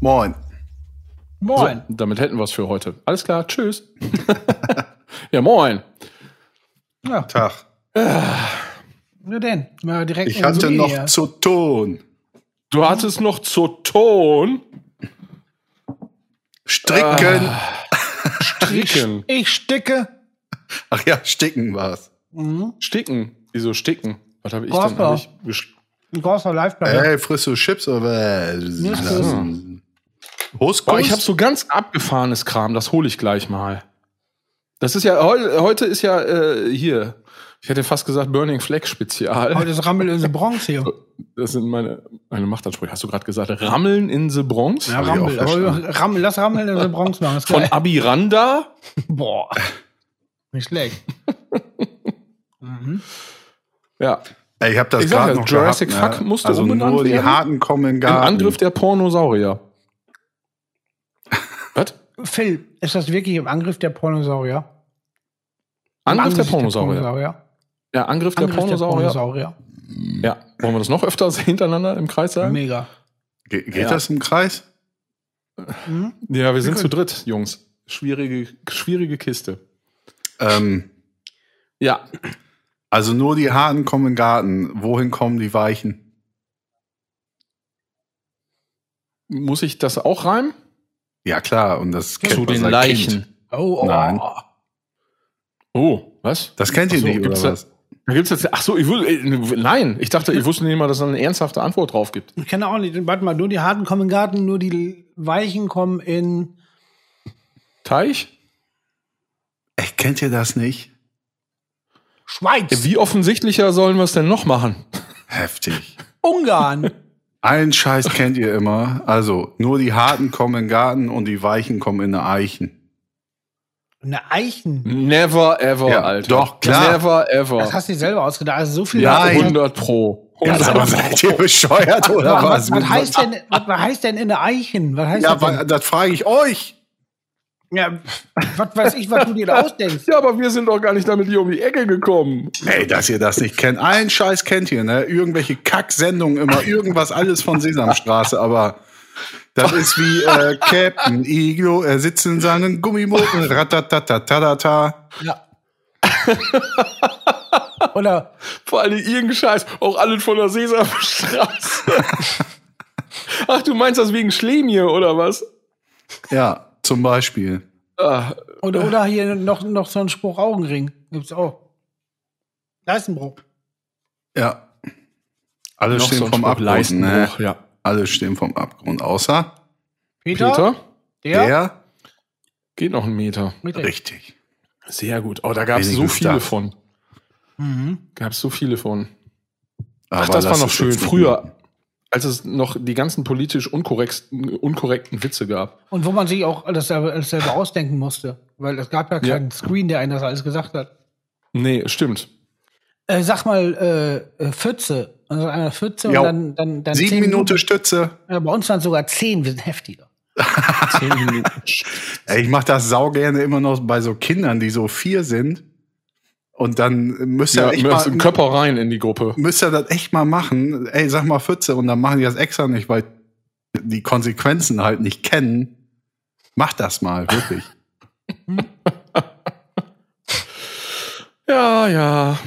Moin. Moin. So, damit hätten wir es für heute. Alles klar, tschüss. ja, moin. Ja, Tag. nur denn. Mal direkt Ich hatte noch hier. zu tun. Du hattest noch zu Ton Stricken. stricken. Ich sticke. Ach ja, sticken war's. Sticken. Wieso sticken? Was habe ich Gosper. denn? Hab ich großer Live-Player. Ey, frisst du Chips oder Nüsse. Boah, ich habe so ganz abgefahrenes Kram, das hole ich gleich mal. Das ist ja, heu, heute ist ja äh, hier, ich hätte fast gesagt Burning Flag Spezial. Heute ist Rammel in the Bronx hier. Das sind meine, meine Machtansprüche. Hast du gerade gesagt, Rammeln in the Bronx? Ja, Rammel. Rammel. Lass Rammeln in the Bronx machen. Von. Abiranda? Boah. Nicht schlecht. Ja. Ey, ich habe das gerade ja, noch Jurassic gehabt, Fuck ne? musste Also umbenannt nur die werden. Harten kommen Im Garten. Angriff der Pornosaurier. Phil, ist das wirklich im Angriff der Pornosaurier? Im Angriff der Pornosaurier. Pornosaurier. Ja, Angriff der Angriff der Pornosaurier. Pornosaurier. Ja. Wollen wir das noch öfter hintereinander im Kreis sagen? Mega. Ge geht Ja. das im Kreis? Ja, wir sind können- zu dritt, Jungs. Schwierige, schwierige Kiste. Ähm, Ja. also nur die Harten kommen in den Garten. Wohin kommen die Weichen? Muss ich das auch reimen? Ja klar, und das kennt Zu man den Leichen. Kind. Oh, oh. Nein. Oh, was? Das kennt ihr so, nicht, gibt's oder da- was? Da gibt's jetzt, ach so, ich will, äh, nein, ich dachte, ich wusste nicht mal, dass es eine ernsthafte Antwort drauf gibt. Ich kenne auch nicht. Warte mal, nur die Harten kommen in den Garten, nur die Weichen kommen in. Teich? Ey, kennt ihr das nicht? Schweiz, Wie offensichtlicher sollen wir es denn noch machen? Heftig. Ungarn. Einen Scheiß kennt ihr immer. Also, nur die Harten kommen in den Garten und die Weichen kommen in eine Eichen. Eine Eichen. Never ever, Ja, Alter. doch, klar. Never Das ever. hast du dir selber ausgedacht. Also so viel. Ja, was, 100 pro. Ja, 100 sag mal, seid ihr bescheuert oder was, was? was, heißt denn, was, was heißt denn in der Eichen? Was heißt Ja, das denn? das frage ich euch. Ja, was weiß ich, was du dir da ausdenkst. Ja, aber wir sind doch gar nicht damit hier um die Ecke gekommen. Ey, dass ihr das nicht kennt. Einen Scheiß kennt ihr, ne? Irgendwelche Kacksendungen immer, irgendwas alles von Sesamstraße, aber das ist wie äh, Captain Iglo, er sitzt in seinen Gummimoten, ratatatatata. Ja. Oder Vor allem irgendein Scheiß. Auch alles von der Sesamstraße. Ach, du meinst das wegen Schlemie oder was? Ja, zum Beispiel. Ah, Oder, oder hier noch, noch so ein Spruch Augenring. Gibt's auch. Leistenbruch. Ja. Alle noch stehen so vom Spruch, Abgrund, ne? Ja. Alle stehen vom Abgrund, außer Peter? Peter? Der? der. Geht noch einen Meter. Mit der- Richtig. Sehr gut. Oh, da gab es so viele das. von. Gab es so viele von. Aber Ach, das war noch schön. Früher, als es noch die ganzen politisch unkorrekten, unkorrekten Witze gab. Und wo man sich auch alles selber, alles selber ausdenken musste. Weil es gab ja keinen Screen, der einem das alles gesagt hat. Nee, stimmt. Äh, sag mal, äh, äh, Pfütze. Also einer Pfütze Jo. und dann, dann, dann Sieben zehn Minuten Stütze. Ja, bei uns waren es sogar zehn, wir sind heftiger. Zehn Minuten. Ich mach das sau gerne immer noch bei so Kindern, die so vier sind. Und dann müsst ihr Ja, echt mal, Körper rein in die Gruppe. müsst ihr das echt mal machen. Ey, sag mal Pfütze und dann machen die das extra nicht, weil die Konsequenzen halt nicht kennen. Macht das mal, wirklich. Ja, ja.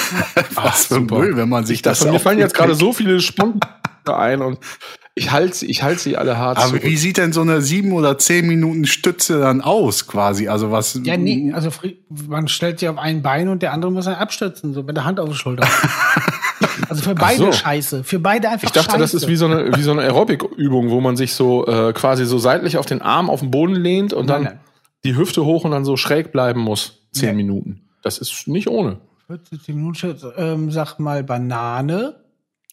Was für ein. Müll, wenn man sich das Also, mir fallen jetzt gerade so viele Spontan ein und ich halte sie, ich halte sie alle hart Aber zurück. wie sieht denn so eine sieben oder zehn Minuten Stütze dann aus, quasi? Also was? Ja, nee, also man stellt sich auf ein Bein und der andere muss dann abstützen, so mit der Hand auf der Schulter. also für beide so. scheiße. Für beide einfach Ich dachte, scheiße. das ist wie so eine, wie so eine Aerobic-Übung, wo man sich so äh, quasi so seitlich auf den Arm auf den Boden lehnt und dann Nein, die Hüfte hoch und dann so schräg bleiben muss. Zehn Nee. Minuten. Das ist nicht ohne. 40 Minuten, ähm, sag mal Banane.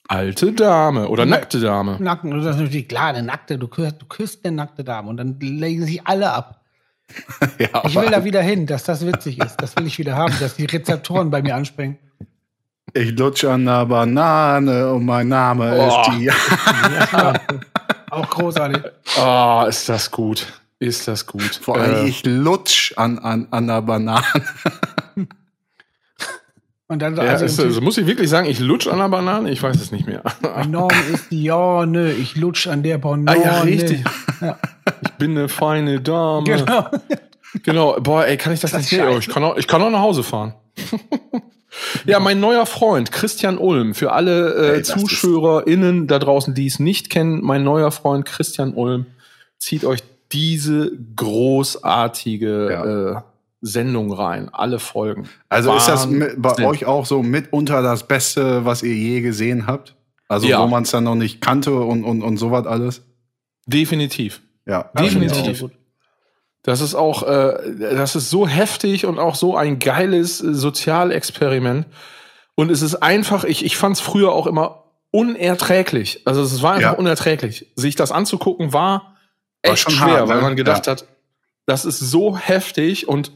Alte Dame oder nackte Dame. Nacken, das ist natürlich klar, eine nackte, du küsst, du küsst eine nackte Dame und dann legen sich alle ab. Ja, Ich will da wieder hin, dass das witzig ist. Das will ich wieder haben, dass die Rezeptoren bei mir anspringen. ich lutsche an einer Banane und mein Name Oh. ist die. Ja, auch großartig. Ah, ist das gut. Ist das gut. Vor allem Äh, ich lutsch an, an, an einer Banane. Und dann ja, also ist, im also muss ich wirklich sagen, ich lutsch an der Banane? Ich weiß es nicht mehr. Name ist Diane, ich lutsch an der Banane. Ah ja, richtig. Ja. Ich bin eine feine Dame. Genau. Genau, boah, ey, kann ich das, Das nicht sehen? scheiße. Ich kann, auch, ich kann auch nach Hause fahren. ja, mein neuer Freund, Christian Ulm, für alle äh, Ey, ZuschauerInnen da draußen, die es nicht kennen, mein neuer Freund Christian Ulm zieht euch diese großartige Ja. äh, Sendung rein. Alle Folgen. Also ist das mit, bei euch auch so mitunter das Beste, was ihr je gesehen habt? Also Ja. wo man es dann noch nicht kannte und, und, und sowas alles? Definitiv. Ja, Definitiv. Das ist auch, äh, das ist so heftig und auch so ein geiles äh, Sozialexperiment. Und es ist einfach, ich, ich fand es früher auch immer unerträglich. Also es war einfach Ja. unerträglich. Sich das anzugucken war War echt schon schwer, hart, weil ne? man gedacht Ja. hat, das ist so heftig und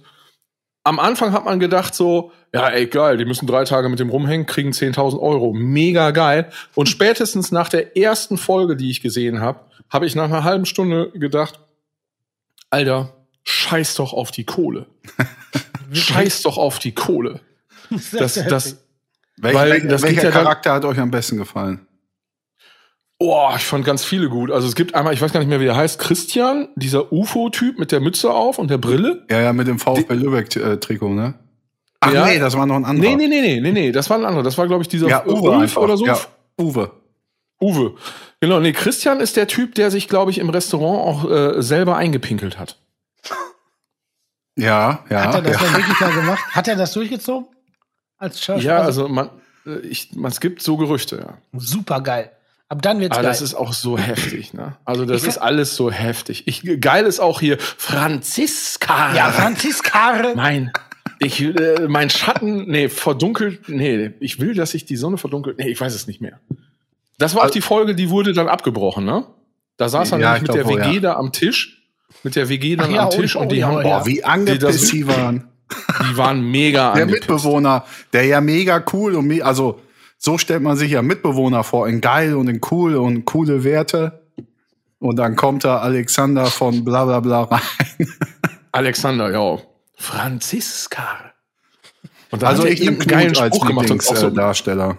am Anfang hat man gedacht so, ja, ey, geil, die müssen drei Tage mit dem rumhängen, kriegen 10.000 Euro. Mega geil. Und spätestens nach der ersten Folge, die ich gesehen habe, habe ich nach einer halben Stunde gedacht, Alter, scheiß doch auf die Kohle. scheiß doch auf die Kohle. Das, das, Weil welcher das welcher ja Charakter hat euch am besten gefallen? Oh, ich fand ganz viele gut. Also es gibt einmal, ich weiß gar nicht mehr, wie der heißt, Christian, dieser UFO-Typ mit der Mütze auf und der Brille. Ja, ja, mit dem VfB Lübeck-Trikot, ne? Ach Ja. nee, das war noch ein anderer. Nee, nee, nee, nee, nee, nee, das war ein anderer. Das war, glaube ich, dieser Ja, Uwe Ulf oder so. Ja, Uwe. Uwe. Genau, nee, Christian ist der Typ, der sich, glaube ich, im Restaurant auch äh, selber eingepinkelt hat. Ja, ja. Hat er das ja. dann wirklich mal gemacht? Hat er das durchgezogen? Als Schauspieler? Ja, also man, äh, ich, man, es gibt so Gerüchte, ja. super geil. Ab dann wird's Aber geil. das ist auch so heftig, ne? Also das Ich- ist alles so heftig. Ich, geil ist auch hier Franziska. ja, Franziskare. Mein, ich, äh, mein Schatten, nee, verdunkelt, nee, ich will, dass sich die Sonne verdunkelt. Nee, ich weiß es nicht mehr. Das war auch die Folge, die wurde dann abgebrochen, ne? Da saß er Ja, nämlich ich mit der WG da am Tisch, mit der WG dann Ach ja, am Tisch oh, und, oh, die ja, haben, oh, Boah, ja. wie angepisst sie waren. die waren mega Der angepisst. Mitbewohner, der ja mega cool und me also so stellt man sich ja Mitbewohner vor, in geil und in cool und coole Werte. Und dann kommt da Alexander von bla bla bla rein. Alexander, ja. Franziska. Und Also ich nehme Knut als Spruch gemacht und auch so, Lieblingsdarsteller.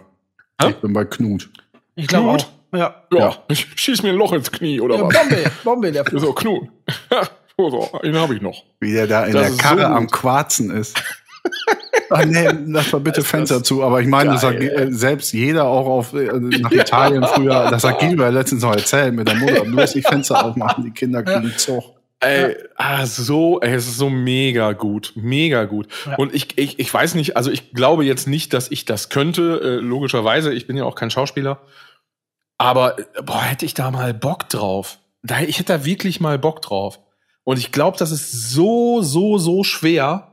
Hä? Ich bin bei Knut. Ich glaube auch. Ja. ja, Ja. ich schieß mir ein Loch ins Knie oder ja was? Bombe, Bombe, der So, Knut. so, ihn habe ich noch. Wie der da in Das der Karre so am. Quarzen ist. Ah, nee, lass mal bitte Fenster zu. Aber ich meine, das hat geil, äh, selbst jeder auch auf, äh, nach Italien früher, das hat Gilbert letztens noch erzählt mit der Mutter. Bloß die Fenster aufmachen, die Kinder kriegen Zug. Ey, ah, so, ey, es ist so mega gut, mega gut. Ja. Und ich, ich, ich weiß nicht, also ich glaube jetzt nicht, dass ich das könnte, äh, logischerweise, ich bin ja auch kein Schauspieler. Aber, äh, boah, hätte ich da mal Bock drauf. Da, ich hätte da wirklich mal Bock drauf. Und ich glaube, das ist so, so, so schwer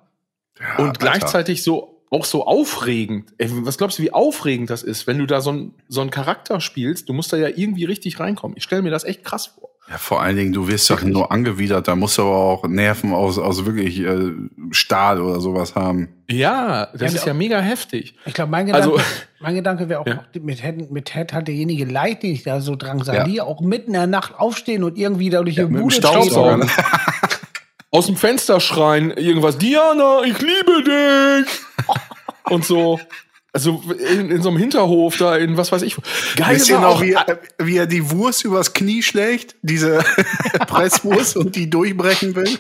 Ja, und Alter. gleichzeitig so, auch so aufregend. Ey, was glaubst du, wie aufregend das ist, wenn du da so einen so einen Charakter spielst? Du musst da ja irgendwie richtig reinkommen. Ich stelle mir das echt krass vor. Ja, vor allen Dingen, du wirst doch nur angewidert, da musst du aber auch Nerven aus, aus wirklich äh, Stahl oder sowas haben. Ja, das Ja, ist ja mega heftig. Ich glaube, mein Gedanke, Also- mein Gedanke wäre auch, Ja. mit Head, mit Head hat derjenige Leid, den ich da so drangsaliere, auch mitten in der Nacht aufstehen und irgendwie dadurch ja, dem Bude ne? Aus dem Fenster schreien, irgendwas, Diana, ich liebe dich! Und so. Also in, in so einem Hinterhof da, in was weiß ich. Geil noch, auch, wie, er- wie er die Wurst übers Knie schlägt? Diese Presswurst und die durchbrechen will?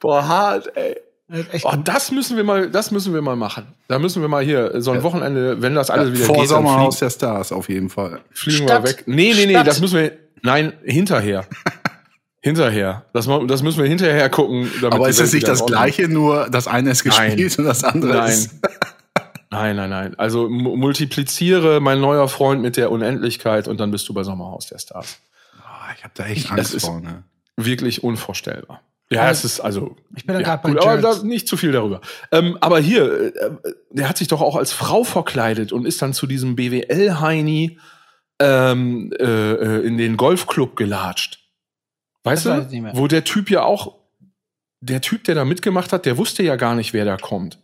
boah, hart, ey. Das Oh, das müssen wir mal, das müssen wir mal machen. Da müssen wir mal hier so ein Wochenende, wenn das alles wieder Vor geht, Sommerhaus der Stars auf jeden Fall. fliegen Stadt. wir weg. Nee, nee, nee, Stadt. das müssen wir, nein, hinterher. hinterher. Das, das müssen wir hinterher gucken. damit Aber ist das Welt nicht das gleiche, nur das eine ist Nein. gespielt und das andere Nein. ist. Nein, nein, nein. Also mu- multipliziere mein neuer Freund mit der Unendlichkeit und dann bist du bei Sommerhaus der Stars. Ah, ich habe da echt Das Angst ist- vor. Ne? Wirklich unvorstellbar. Ja, Also, es ist also. Ich bin da Ja, gerade bei gut, aber Jerks. da, nicht zu viel darüber. Ähm, aber hier, äh, der hat sich doch auch als Frau verkleidet und ist dann zu diesem BWL-Heini ähm, äh, äh, in den Golfclub gelatscht. Weißt Das du? weiß. Wo der Typ ja auch, der Typ, der da mitgemacht hat, der wusste ja gar nicht, wer da kommt.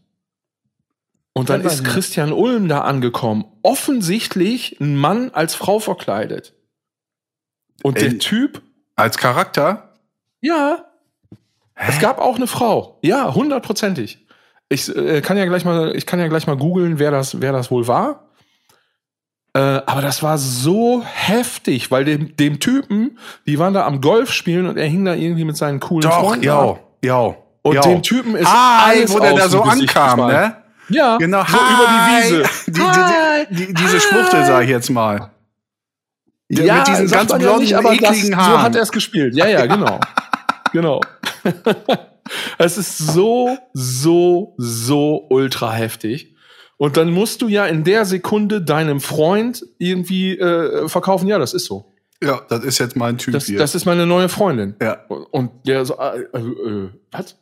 Und dann ist. Christian Ulm da angekommen. Offensichtlich ein Mann als Frau verkleidet. Und Ey. der Typ, Als Charakter? ja, es gab auch eine Frau. Ja, hundertprozentig. Ich äh, kann ja gleich mal, ich kann ja gleich mal googeln, wer das, wer das wohl war. Äh, aber das war so heftig, weil dem, dem Typen, die waren da am Golf spielen und er hing da irgendwie mit seinen coolen Doch, Freunden ja, ja. Und ja. dem Typen ist ah, alles wo der da so Gesicht ankam, gefallen. ne? Ja, Genau, so über die Wiese. Die, die, die, die, diese Schwuchtel, sag ich jetzt mal. Der mit diesen ganz man ja blonden, nicht, aber das, ekligen so Haaren. hat er es gespielt. Ja, ja, genau. genau. es ist so, so, so ultra heftig. Und dann musst du ja in der Sekunde deinem Freund irgendwie äh, verkaufen, ja, das ist so. ja, das ist jetzt mein Typ Das, hier. das ist meine neue Freundin. ja, Und der so, äh, äh, was?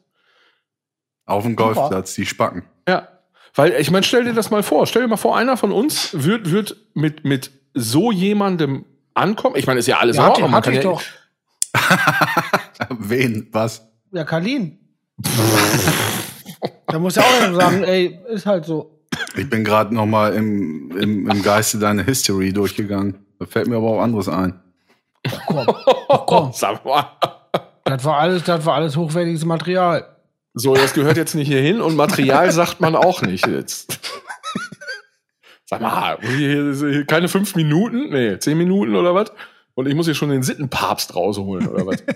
auf dem Golfplatz, die Spacken. Ja. Weil, ich meine, stell dir das mal vor. Stell dir mal vor, einer von uns wird, wird mit, mit so jemandem ankommen. Ich meine, ist ja alles Ja, Ordnung. Man hatte kann ich ja, doch. Wen? Was? Ja, Kalin. da muss ja auch sagen, ey, ist halt so. Ich bin gerade noch mal im, im, im Geiste deine History durchgegangen. Da fällt mir aber auch anderes ein. Komm, komm. Sag mal. Das war alles, das war alles hochwertiges Material. So, das gehört jetzt nicht hier hin und Material sagt man auch nicht jetzt. Sag mal, keine fünf Minuten? Nee, zehn Minuten oder was? Und ich muss hier schon den Sittenpapst rausholen oder was?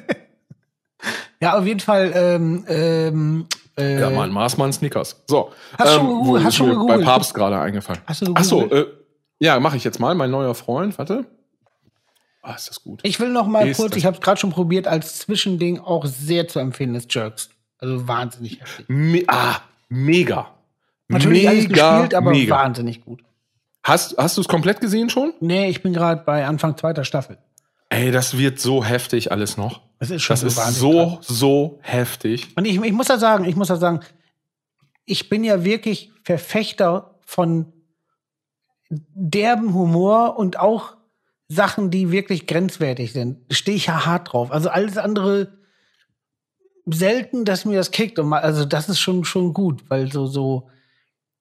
Ja, auf jeden Fall. Ähm, ähm, äh, ja, Mann, Maßmann Snickers. So. Hast du schon wo gegoogelt? Hast schon mir bei gegoogelt? Papst gerade eingefallen. Hast du Ach so, gegoogelt? äh, ja, mache ich jetzt mal. Mein neuer Freund, warte. Ah, ist das gut. Ich will noch mal Ist kurz, ich habe es gerade schon probiert, als Zwischending auch sehr zu empfehlen, ist Jerks. Also wahnsinnig heftig. Me ah, mega. Natürlich alles mega, gespielt, aber mega. wahnsinnig gut. Hast, hast du es komplett gesehen schon? Nee, ich bin gerade bei Anfang zweiter Staffel. Ey, das wird so heftig alles noch. Das ist schon Das so ist so, so heftig. Und ich, ich muss da sagen, ich muss da sagen, ich bin ja wirklich Verfechter von derben Humor und auch Sachen, die wirklich grenzwertig sind. Stehe ich ja hart drauf. Also alles andere selten, dass mir das kickt. Und mal, also das ist schon schon gut, weil so so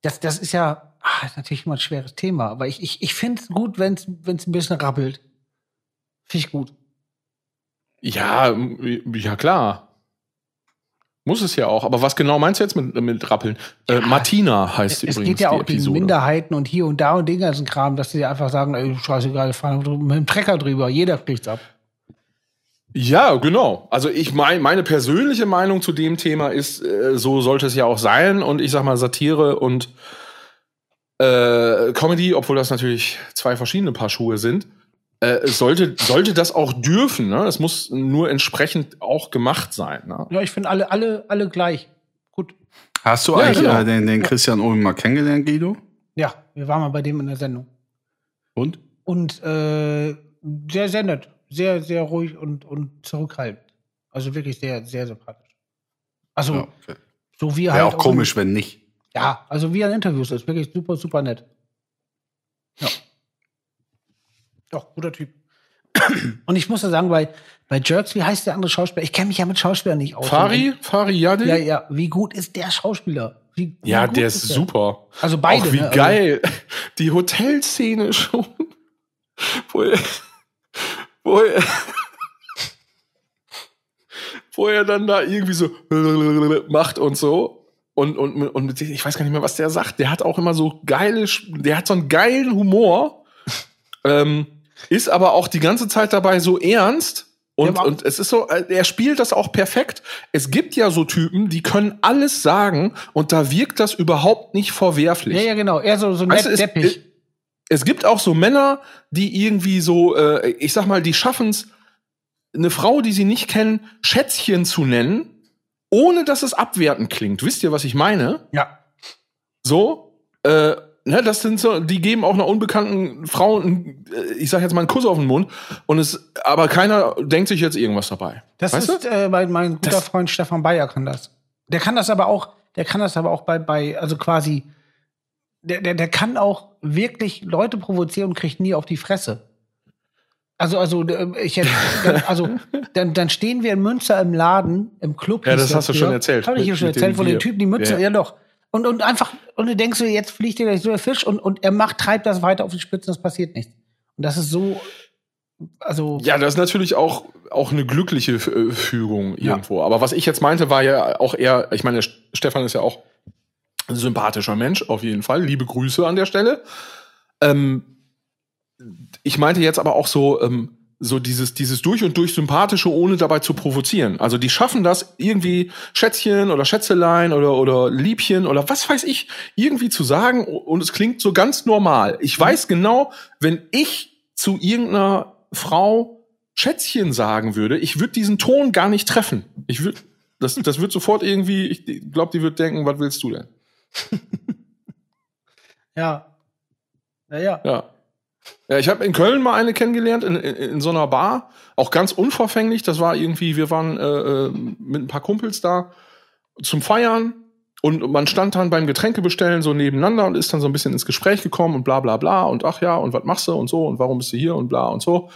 das das ist ja ah, ist natürlich immer ein schweres Thema. Aber ich ich, ich finde es gut, wenn es wenn es ein bisschen rappelt. Finde ich gut. Ja, ja klar. Muss es ja auch. Aber was genau meinst du jetzt mit, mit Rappeln? Äh, Martina heißt Es übrigens geht ja auch die Episode. Minderheiten und hier und da und den ganzen Kram, dass die einfach sagen, ey, scheißegal, fahren wir mit dem Trecker drüber, jeder kriegt's ab. Ja, genau. Also ich mein, meine persönliche Meinung zu dem Thema ist, äh, so sollte es ja auch sein. Und ich sag mal, Satire und äh, Comedy, obwohl das natürlich zwei verschiedene Paar Schuhe sind, äh, sollte, sollte das auch dürfen. Ne? Es muss nur entsprechend auch gemacht sein. Ne? Ja, ich finde alle, alle, alle gleich. Gut. Hast du Ja, eigentlich genau. äh, den, den Christian Ulm mal kennengelernt, Guido? Ja, wir waren mal bei dem in der Sendung. Und? Und äh, sehr, sehr nett. Sehr, sehr ruhig und, und zurückhaltend. Also wirklich sehr, sehr sympathisch. Also, Ja, okay. so wie er Wäre halt. auch komisch, wenn nicht. Ja, also wie er in Interviews ist. Wirklich super, super nett. Ja. Doch, guter Typ. Und ich muss ja sagen, bei, bei Jerks, wie heißt der andere Schauspieler? Ich kenne mich ja mit Schauspielern nicht aus. Fari? Fari Yadi? Ja, ja. Wie gut ist der Schauspieler? Wie, wie Ja, der ist super. Also beide. Auch wie ne? Also- geil. Die Hotelszene schon. Wo er, wo er, wo er dann da irgendwie so macht und so. Und, und, und ich weiß gar nicht mehr, was der sagt. Der hat auch immer so geile, der hat so einen geilen Humor. ähm, ist aber auch die ganze Zeit dabei so ernst. Und, Ja, und es ist so, äh, er spielt das auch perfekt. Es gibt ja so Typen, die können alles sagen und da wirkt das überhaupt nicht verwerflich. Ja, ja, genau. Er so, so nett Weißt du, es- deppig. Es gibt auch so Männer, die irgendwie so, äh, ich sag mal, die schaffen es, eine Frau, die sie nicht kennen, Schätzchen zu nennen, ohne dass es abwertend klingt. Wisst ihr, was ich meine? ja. So, äh, ne, das sind so, die geben auch einer unbekannten Frau, einen, äh, ich sag jetzt mal einen Kuss auf den Mund und es, aber keiner denkt sich jetzt irgendwas dabei. Das weißt ist äh, mein, mein guter Das- Freund Stefan Bayer kann das. Der kann das aber auch, der kann das aber auch bei, bei also quasi, der, der, der kann auch wirklich Leute provozieren und kriegt nie auf die Fresse. Also, also, äh, ich hätte, dann, also, dann, dann stehen wir in Münster im Laden, im Club. Ja, das hast du früher. schon erzählt. Hab ich Mit- schon erzählt von den. Typen, die Mütze, Ja. ja, doch. Und, und einfach, und du denkst dir, jetzt fliegt dir gleich so der Fisch und, und er macht, treibt das weiter auf die Spitze, das passiert nichts. Und das ist so, also, Ja, das ist natürlich auch, auch eine glückliche äh, Fügung irgendwo. Aber was ich jetzt meinte, war ja auch eher, ich meine, Stefan ist ja auch ein sympathischer Mensch, auf jeden Fall. Liebe Grüße an der Stelle. Ähm, ich meinte jetzt aber auch so, ähm, so dieses, dieses durch und durch sympathische, ohne dabei zu provozieren. Also die schaffen das irgendwie Schätzchen oder Schätzelein oder, oder Liebchen oder was weiß ich, irgendwie zu sagen und es klingt so ganz normal. Ich weiß genau, wenn ich zu irgendeiner Frau Schätzchen sagen würde, ich würde diesen Ton gar nicht treffen. Ich würde, das, das wird sofort irgendwie, ich glaube, die wird denken, was willst du denn? ja. Naja. Ja. Ja, ich habe in Köln mal eine kennengelernt, in, in, in so einer Bar, auch ganz unverfänglich. Das war irgendwie, wir waren äh, äh, mit ein paar Kumpels da zum Feiern. Und man stand dann beim Getränkebestellen so nebeneinander und ist dann so ein bisschen ins Gespräch gekommen und bla bla bla. Und ach ja, und was machst du? Und so und warum bist du hier? Und bla und so.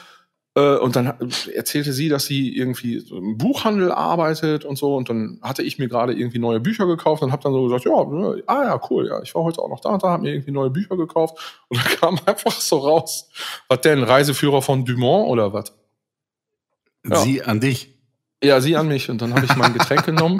Äh, und dann erzählte sie, dass sie irgendwie im Buchhandel arbeitet und so. Und dann hatte ich mir gerade irgendwie neue Bücher gekauft und habe dann so gesagt, ja, ne, ah ja, cool, ja, ich war heute auch noch da und da, habe mir irgendwie neue Bücher gekauft. Und dann kam einfach so raus, was denn, Reiseführer von Dumont oder was? Ja. Sie an dich. Ja, sie an mich. Und dann habe ich mein Getränk genommen,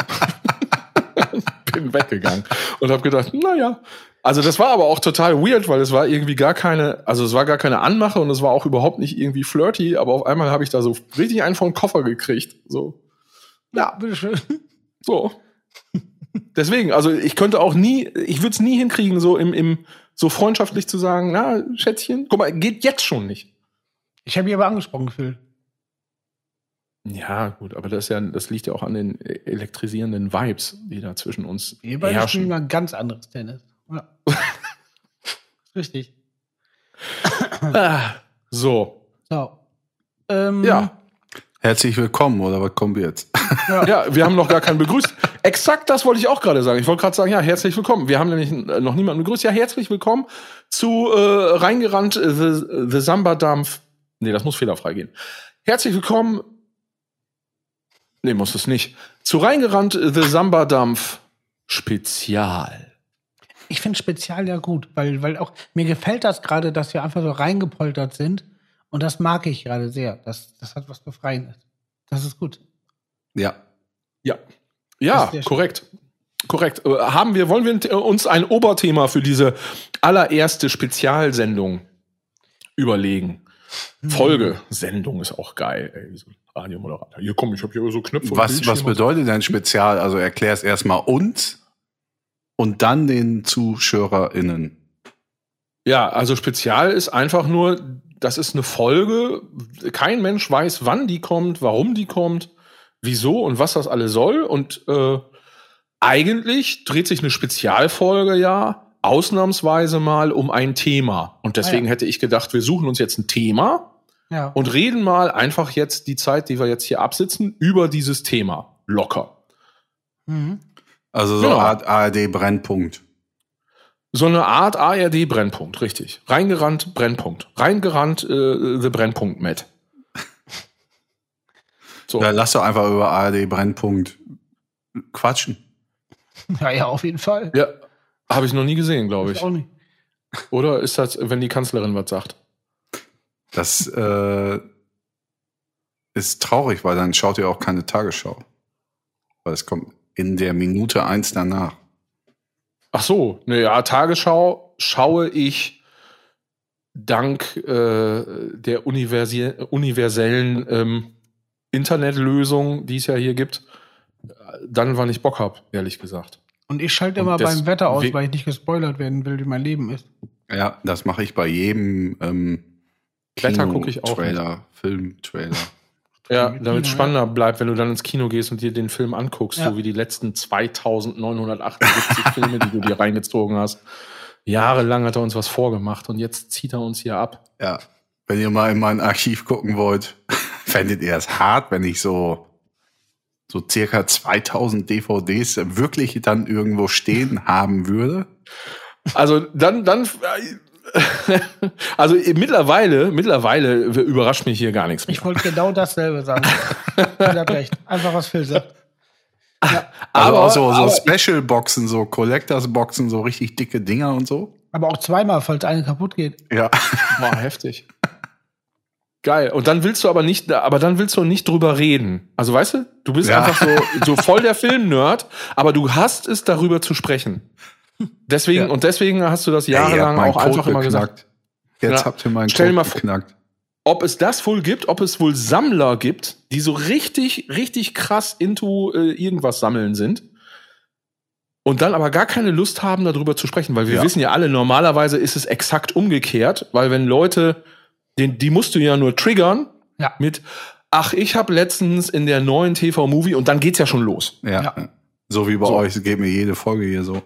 bin weggegangen und habe gedacht, naja. Also das war aber auch total weird, weil es war irgendwie gar keine, also es war gar keine Anmache und es war auch überhaupt nicht irgendwie flirty, aber auf einmal habe ich da so richtig einen von Koffer gekriegt. So. Ja, bitteschön. So. Deswegen, also ich könnte auch nie, ich würde es nie hinkriegen, so im, im, so freundschaftlich zu sagen, na, Schätzchen, guck mal, geht jetzt schon nicht. Ich habe mich aber angesprochen gefühlt. Ja, gut, aber das ist ja, das liegt ja auch an den elektrisierenden Vibes, die da zwischen uns Wir beide spielen herrschen. mal ganz anderes Tennis. Ja. Richtig. Ah, so. So. Ähm, Ja. Herzlich willkommen, oder was kommt jetzt? Ja, wir haben noch gar keinen begrüßt. Exakt das wollte ich auch gerade sagen. Ich wollte gerade sagen, ja, herzlich willkommen. Wir haben nämlich äh, noch niemanden begrüßt. Ja, herzlich willkommen zu äh, reingerannt äh, The, The Samba Dampf. Nee, das muss fehlerfrei gehen. Herzlich willkommen. Nee, muss es nicht. Zu reingerannt äh, The Samba Dampf Spezial. Ich finde Spezial ja gut, weil, weil auch mir gefällt das gerade, dass wir einfach so reingepoltert sind. Und das mag ich gerade sehr. Das, das hat was Befreiendes. Das ist gut. Ja. Ja. Ja, sehr schön. korrekt. Korrekt. Äh, Haben wir, wollen wir äh, uns ein Oberthema für diese allererste Spezialsendung überlegen? Hm. Folge. Sendung ist auch geil, ey. Radiomoderator. Hier komm, ich habe hier so Knöpfe. Was, was bedeutet denn Spezial? Also erklär es erstmal uns und dann den ZuschauerInnen. Ja, also Spezial ist einfach nur, das ist eine Folge. Kein Mensch weiß, wann die kommt, warum die kommt, wieso und was das alles soll. Und äh, eigentlich dreht sich eine Spezialfolge ja ausnahmsweise mal um ein Thema. Und deswegen Ah ja. hätte ich gedacht, wir suchen uns jetzt ein Thema Ja. und reden mal einfach jetzt die Zeit, die wir jetzt hier absitzen, über dieses Thema. Locker. Mhm. Also so Genau. Art ARD Brennpunkt. So eine Art ARD-Brennpunkt, richtig. Reingerannt, Brennpunkt. Reingerannt, äh, The Brennpunkt Matt. So. Ja, lass doch einfach über ARD Brennpunkt quatschen. ja, ja, auf jeden Fall. Ja, habe ich noch nie gesehen, glaube Ich ich. auch nicht. Oder ist das, wenn die Kanzlerin was sagt? Das äh, ist traurig, weil dann schaut ihr auch keine Tagesschau. Weil es kommt in der Minute eins danach. Ach so, naja, Tagesschau schaue ich dank äh, der universellen ähm, Internetlösung, die es ja hier gibt, dann, wann ich Bock hab, ehrlich gesagt. Und ich schalte immer beim Wetter aus, we- weil ich nicht gespoilert werden will, wie mein Leben ist. Ja, das mache ich bei jedem ähm, Wetter guck ich auch Trailer, Film-Trailer. Ja, damit es spannender bleibt, wenn du dann ins Kino gehst und dir den Film anguckst, Ja. so wie die letzten 2978 Filme, die du dir reingezogen hast. Jahrelang hat er uns was vorgemacht und jetzt zieht er uns hier ab. Ja. Wenn ihr mal in mein Archiv gucken wollt, fändet ihr es hart, wenn ich so, so circa 2000 DVDs wirklich dann irgendwo stehen haben würde. Also dann, dann, also mittlerweile, mittlerweile überrascht mich hier gar nichts mehr. Ich wollte genau dasselbe sagen. Ihr habt recht. Einfach was Phil sagt. Also Aber- auch so, so Special-Boxen, so Collectors-Boxen, so richtig dicke Dinger und so. Aber auch zweimal, falls eine kaputt geht. Ja. Boah, heftig. Geil. Und dann willst du aber nicht, aber dann willst du nicht drüber reden. Also weißt du, du bist Ja. einfach so, so voll der Film-Nerd, aber du hast es darüber zu sprechen. Deswegen, Ja. und deswegen hast du das Ey, jahrelang meinen auch einfach Code immer gesagt. geknackt. Jetzt Ja. habt ihr meinen Stell dir Code mal vor- geknackt. ob es das wohl gibt, ob es wohl Sammler gibt, die so richtig, richtig krass into äh, irgendwas sammeln sind. Und dann aber gar keine Lust haben, darüber zu sprechen, weil wir Ja. wissen ja alle, normalerweise ist es exakt umgekehrt, weil wenn Leute, den, die musst du ja nur triggern Ja. mit, ach, ich habe letztens in der neuen TV-Movie und dann geht's ja schon los. Ja. Ja. So wie bei So. euch, es geht mir jede Folge hier so.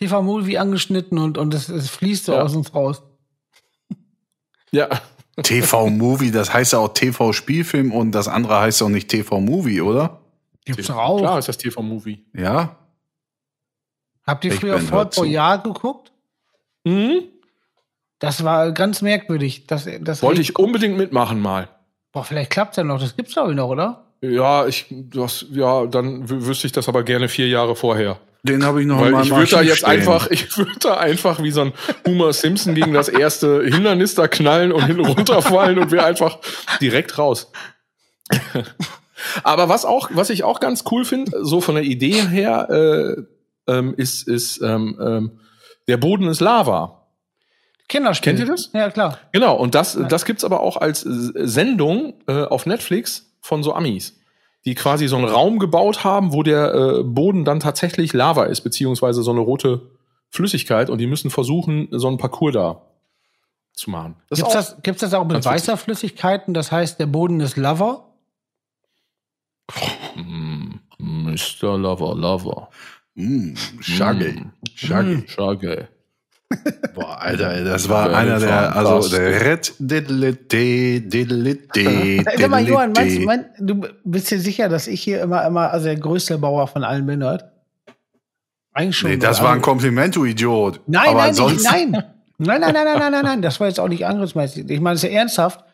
TV-Movie angeschnitten und, und es, es fließt so Ja. aus uns raus. Ja, TV-Movie, das heißt ja auch TV-Spielfilm und das andere heißt auch nicht TV-Movie, oder? Gibt's doch auch. klar ist das TV-Movie. Ja? Habt ihr Ich früher Fort. Boyard geguckt? Mhm. Das war ganz merkwürdig. Das, das Wollte ich unbedingt mitmachen mal. Boah, vielleicht klappt's ja noch. Das gibt's doch noch, oder? Ja, ich, das, ja, dann wü- wüsste ich das aber gerne vier Jahre vorher. Den habe ich noch Weil meinem ich würde da jetzt stehen. einfach, ich würde da einfach wie so ein Homer Simpson gegen das erste Hindernis da knallen und hinten runterfallen und wir einfach direkt raus. Aber was auch, was ich auch ganz cool finde, so von der Idee her, äh, ähm, ist, ist ähm, ähm, der Boden ist Lava. Kinderspiel. Kennt ihr das? Ja, klar. Genau, und das, das gibt's aber auch als Sendung äh, auf Netflix von so Amis, die quasi so einen Raum gebaut haben, wo der äh, Boden dann tatsächlich Lava ist, beziehungsweise so eine rote Flüssigkeit und die müssen versuchen, so einen Parcours da zu machen. Gibt's auch, das, gibt's das auch mit ganz witzig. weißer Flüssigkeiten? Das heißt, der Boden ist Lover? Mm, Mr. Lover, Lover. Mm, Shaggy. Mm. Shaggy. Shaggy. Boah, Alter, ey, das war einer der, also der Red Diddle-Dee, Diddle-Dee, Sag mal, Johann, meinst, mein, du bist dir sicher, dass ich hier immer, immer, also der größte Bauer von allen bin heute? Eigentlich schon. Nee, das war ein Kompliment, du Idiot. Nein, Aber nein, sonst, nicht, nein. Nein, nein, nein, nein, nein, nein, nein. Das war jetzt auch nicht angriffsmäßig. Ich meine, es ist ja ernsthaft.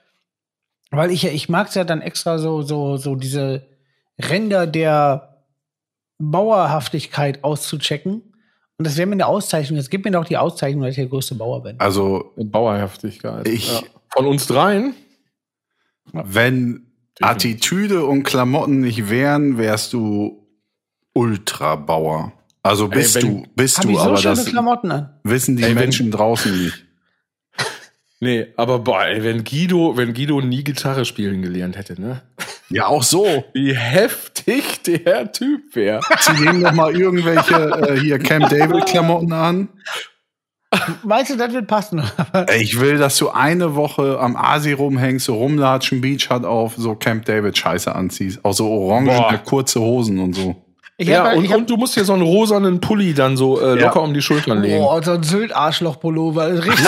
Weil ich ja, ich mag es ja dann extra so, so, so diese Ränder der Bauerhaftigkeit auszuchecken. Und das wäre mir eine Auszeichnung. Jetzt gib mir doch die Auszeichnung, dass ich der größte Bauer bin. Also, Bauerhaftigkeit. Ich- Ja. Von uns dreien? wenn Attitüde und Klamotten nicht wären, wärst du Ultrabauer. Also bist wenn- du, bist Hab du, ich so aber schöne das Klamotten an? wissen die Ey, wenn- Menschen draußen nicht. Nee, aber boah, ey, wenn Guido, wenn Guido nie Gitarre spielen gelernt hätte, ne? Ja, auch so. Wie heftig der Typ wäre. Zieh dem noch mal irgendwelche äh, hier Camp David Klamotten an. Meinst du, das wird passen? Ich will, dass du eine Woche am Asi rumhängst, so rumlatschen, Beach hat auf, so Camp David Scheiße anziehst. Auch so orange, Boah. kurze Hosen und so. Ich ja, hab- und, hab- und du musst dir so einen rosanen Pulli dann so äh, Ja. locker um die Schultern legen. Boah, so ein Sylt-Arschloch-Pullover. ist Richtig.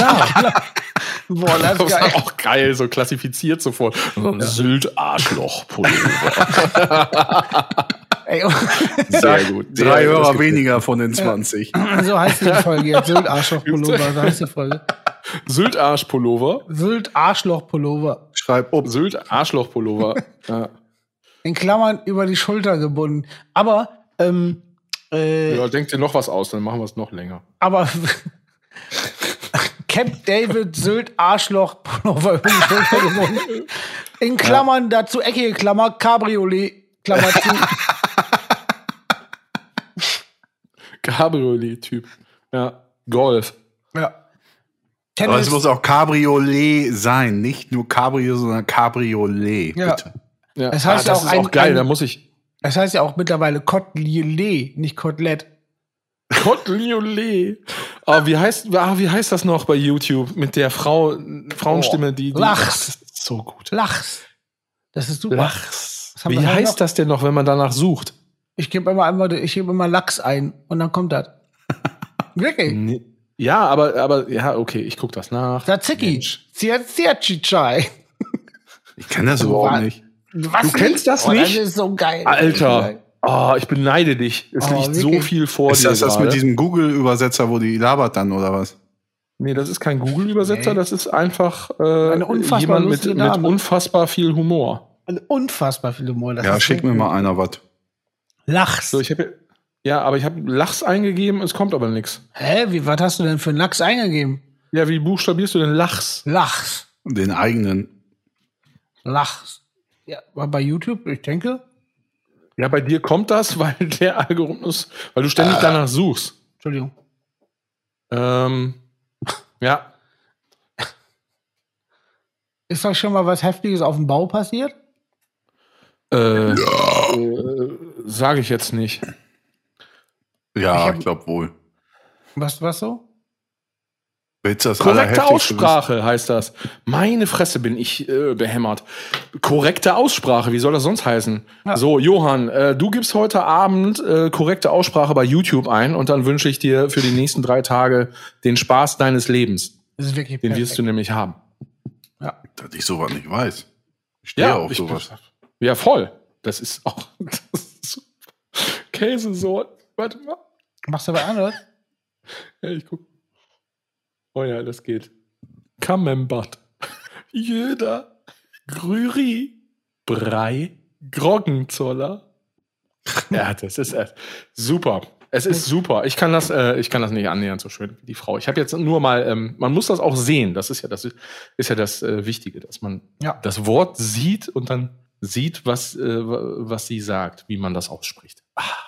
Boah, das Das ist geil. auch geil, so klassifiziert sofort. So ein Sylt-Arschloch-Pullover. Ey, Sehr gut. Drei Sehr Hörer weniger von den 20. so heißt die Folge jetzt. Sylt-Arschloch-Pullover, so heißt die Folge. Sylt-Arsch-Pullover. Sylt-Arschloch-Pullover. Schreib um. Sylt-Arschloch-Pullover. ja. In Klammern über die Schulter gebunden. Aber, ähm, äh, ja, denk dir noch was aus, dann machen wir es noch länger. aber Camp David Sylt Arschloch Pullover. In Klammern dazu eckige Klammer Cabriolet Klammer zu. Cabriolet-Typ. Ja. Golf. ja. Aber es Tennis, muss auch Cabriolet sein. Nicht nur Cabrio, sondern Cabriolet. Ja. Bitte. Ja. Es heißt ah, das auch ist ein- auch geil, ein- da muss ich. Das heißt ja auch mittlerweile Kotelett, nicht Kotelett. Koteliolet. Ah, wie heißt, ah, wie heißt das noch bei YouTube mit der Frau, Frauenstimme, die, die Lachs. Das ist so gut. Lachs. Das ist super. Lachs. Wie heute noch? heißt das denn noch, wenn man danach sucht? Ich gebe immer einmal, ich gebe immer Lachs ein und dann kommt das. Wirklich? Nee. Ja, aber, aber, ja, okay, ich guck das nach. Tzatziki. Tsiatsiachai. Ich kenne das überhaupt nicht. Was Du kennst das oh, nicht? Das ist so geil. Alter, oh, ich beneide dich. Es Oh, liegt so wirklich? viel vor Ist dir das das gerade. mit diesem Google-Übersetzer, wo die labert dann oder was? Nee, das ist kein Google-Übersetzer, Nee. das ist einfach äh, jemand mit, mit unfassbar viel Humor. Und unfassbar viele Humor. Das Ja, ist schick so mir mal einer was. Lachs. So, ich habe ja, aber ich habe Lachs eingegeben, es kommt aber nichts. Hä, wie, was hast du denn für einen Lachs eingegeben? Ja, wie buchstabierst du denn Lachs? Lachs. Den eigenen. Lachs. Ja, war bei YouTube, ich denke. Ja, bei dir kommt das, weil der Algorithmus, weil du ständig danach suchst. Entschuldigung. Ähm, ja, Ist euch schon mal was Heftiges auf dem Bau passiert? äh, äh, sage ich jetzt nicht. Ja, hab- ich glaube wohl. Was, was so? Das Korrekte Aussprache heißt das. Meine Fresse bin ich äh, behämmert. Korrekte Aussprache, wie soll das sonst heißen? Ja. So, Johann, äh, du gibst heute Abend äh, korrekte Aussprache bei YouTube ein und dann wünsche ich dir für die nächsten drei Tage den Spaß deines Lebens. Das ist wirklich Den perfekt. wirst du nämlich haben. Ja. Dass ich sowas nicht weiß. Ich stehe auf ich- sowas. Ja, voll. Das ist auch das ist so-. Warte mal. Machst du aber anders? Ja, ich guck. Oh ja, das geht. Camembert. Jöder. Grüri. Brei. Groggenzoller. Ja, das ist äh, super. Es ist super. Ich kann das, äh, ich kann das nicht annähernd so schön wie die Frau. Ich habe jetzt nur mal, ähm, man muss das auch sehen. Das ist ja das, ist ja das äh, Wichtige, dass man Ja. das Wort sieht und dann sieht, was, äh, was sie sagt, wie man das ausspricht. Fantastisch.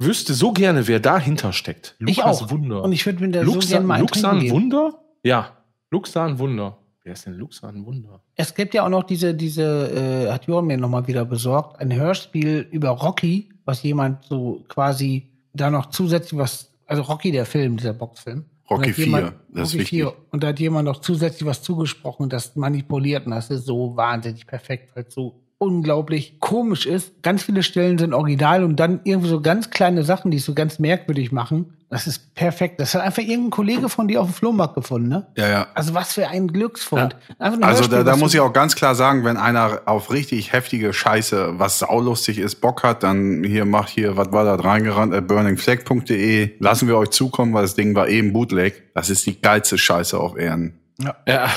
Wüsste so gerne, wer dahinter steckt. Ich auch. Wunder. Und ich würde mir da so Luxan, gerne mal Luxan. Wunder? Ja, Luxan Wunder. Wer ist denn Luxan Wunder? Es gibt ja auch noch diese, diese, äh, hat Johann mir nochmal wieder besorgt, ein Hörspiel über Rocky, was jemand so quasi da noch zusätzlich was, also Rocky, der Film, dieser Boxfilm. Rocky hat jemand- 4, das ist Rocky wichtig. 4. Und da hat jemand noch zusätzlich was zugesprochen und das manipuliert und das ist so wahnsinnig perfekt, weil es so unglaublich komisch ist. Ganz viele Stellen sind original und dann irgendwie so ganz kleine Sachen, die es so ganz merkwürdig machen. Das ist perfekt. Das hat einfach irgendein Kollege von dir auf dem Flohmarkt gefunden, ne? Ja, ja. Also was für ein Glücksfund. Einfach ein Also Hörspiel, da, da muss ich auch ganz klar sagen, wenn einer auf richtig heftige Scheiße, was saulustig ist, Bock hat, dann hier macht hier, was war da reingerannt, at burningflag.de. Lassen wir euch zukommen, weil das Ding war eben Bootleg. Das ist die geilste Scheiße auf Erden. Ja.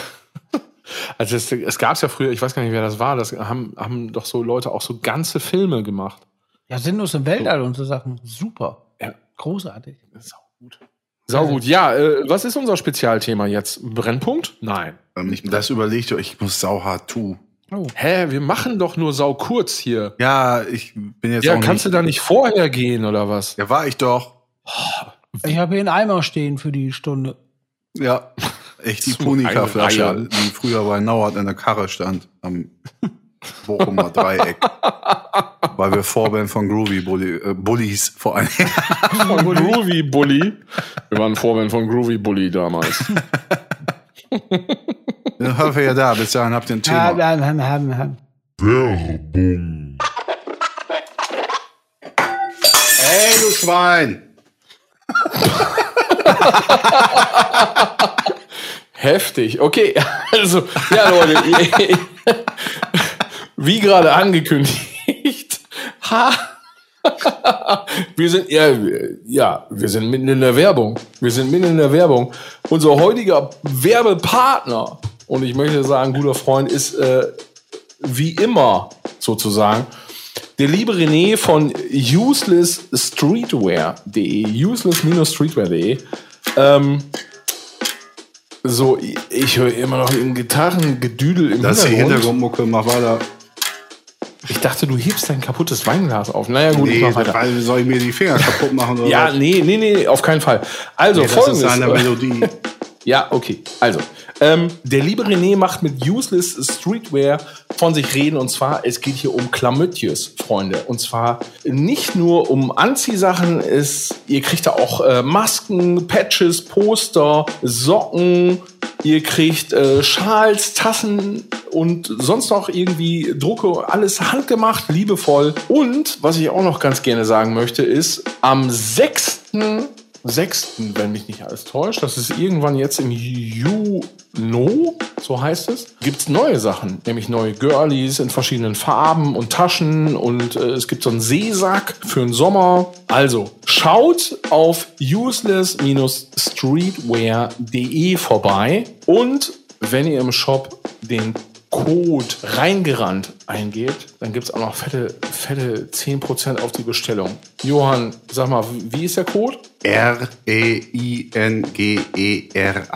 Also es, es gab es ja früher, ich weiß gar nicht, wer das war, das haben, haben doch so Leute auch so ganze Filme gemacht. Ja, sinnlos im Weltall und so Sachen. Super. Ja. Großartig. Sau gut. Sau gut. Ja, äh, was ist unser Spezialthema jetzt? Brennpunkt? Nein. Ähm, das überlegt euch, ich muss sauhart tu. Oh. Hä, wir machen doch nur sau kurz hier. Ja, ich bin jetzt Ja, auch kannst nicht. du da nicht vorher gehen oder was? Ja, war ich doch. Ich habe hier einen Eimer stehen für die Stunde. Ja. Echt die Punika-Flasche, die früher bei Nauert in der Karre stand. Am Bochumer Dreieck. Weil wir Vorband von Groovy Bully, äh, Bullies vor allem. Von Groovy Bully. Wir waren Vorwand von Groovy Bully damals. Dann hören wir ja da. Bis dahin habt ihr ein Thema. haben, haben, haben, haben. Ey, du Schwein! Heftig. Okay, also, ja, Leute, wie gerade angekündigt, ha, wir sind, ja, ja, wir sind mitten in der Werbung. Wir sind mitten in der Werbung. Unser heutiger Werbepartner, und ich möchte sagen, guter Freund, ist äh, wie immer sozusagen der liebe René von uselessstreetwear.de, useless-streetwear.de. Ähm, so, ich, ich höre immer noch ein Gitarrengedüdel im Das ist die Hintergrund. Hintergrundmucke, mach weiter. Ich dachte, du hebst dein kaputtes Weinglas auf. Naja, gut, ich Nee, mach weiter. weil soll ich mir die Finger kaputt machen oder Ja, was? nee, nee, nee, auf keinen Fall. Also, Nee, das folgendes. ist eine Melodie. Ja, okay. Also, ähm, der liebe René macht mit Useless Streetwear von sich reden. Und zwar, es geht hier um Klamötjes, Freunde. Und zwar nicht nur um Anziehsachen. Es, ihr kriegt da auch äh, Masken, Patches, Poster, Socken. Ihr kriegt äh, Schals, Tassen und sonst noch irgendwie Drucke. Alles handgemacht, liebevoll. Und, was ich auch noch ganz gerne sagen möchte, ist, am 6. 6., wenn mich nicht alles täuscht, das ist irgendwann jetzt im Juno, so heißt es, gibt's neue Sachen, nämlich neue Girlies in verschiedenen Farben und Taschen und äh, es gibt so einen Seesack für den Sommer. Also, schaut auf useless-streetwear.de vorbei und wenn ihr im Shop den Code reingerannt eingebt, dann gibt's auch noch fette, fette 10% auf die Bestellung. Johann, sag mal, wie ist der Code?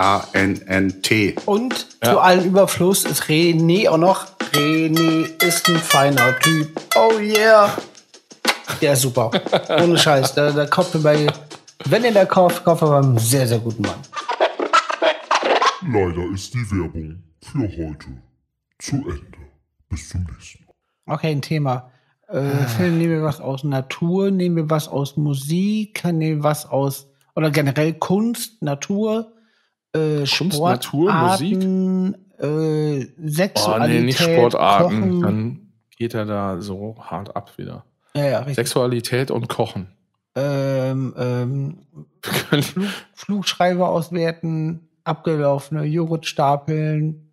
R-E-I-N-G-E-R-A-N-N-T. Und Ja. zu allem Überfluss ist René auch noch. René ist ein feiner Typ. Oh yeah. Der ist super. Ohne Scheiß. Da, da kauft man bei, wenn ihr da kauft, kauft man beim sehr, sehr guten Mann. Leider ist die Werbung für heute zu Ende. Bis zum nächsten Mal. Okay, ein Thema. Äh, Film, nehmen wir was aus Natur, nehmen wir was aus Musik, nehmen wir was aus, oder generell Kunst, Natur, äh, Kunst, Natur, Sportarten, äh, Oh, Sexualität, nee, nicht Sportarten. Kochen. Dann geht er da so hart ab wieder. ja, ja, richtig. Sexualität und Kochen. Ähm, ähm, Flug, Flugschreiber auswerten, abgelaufene Joghurt stapeln,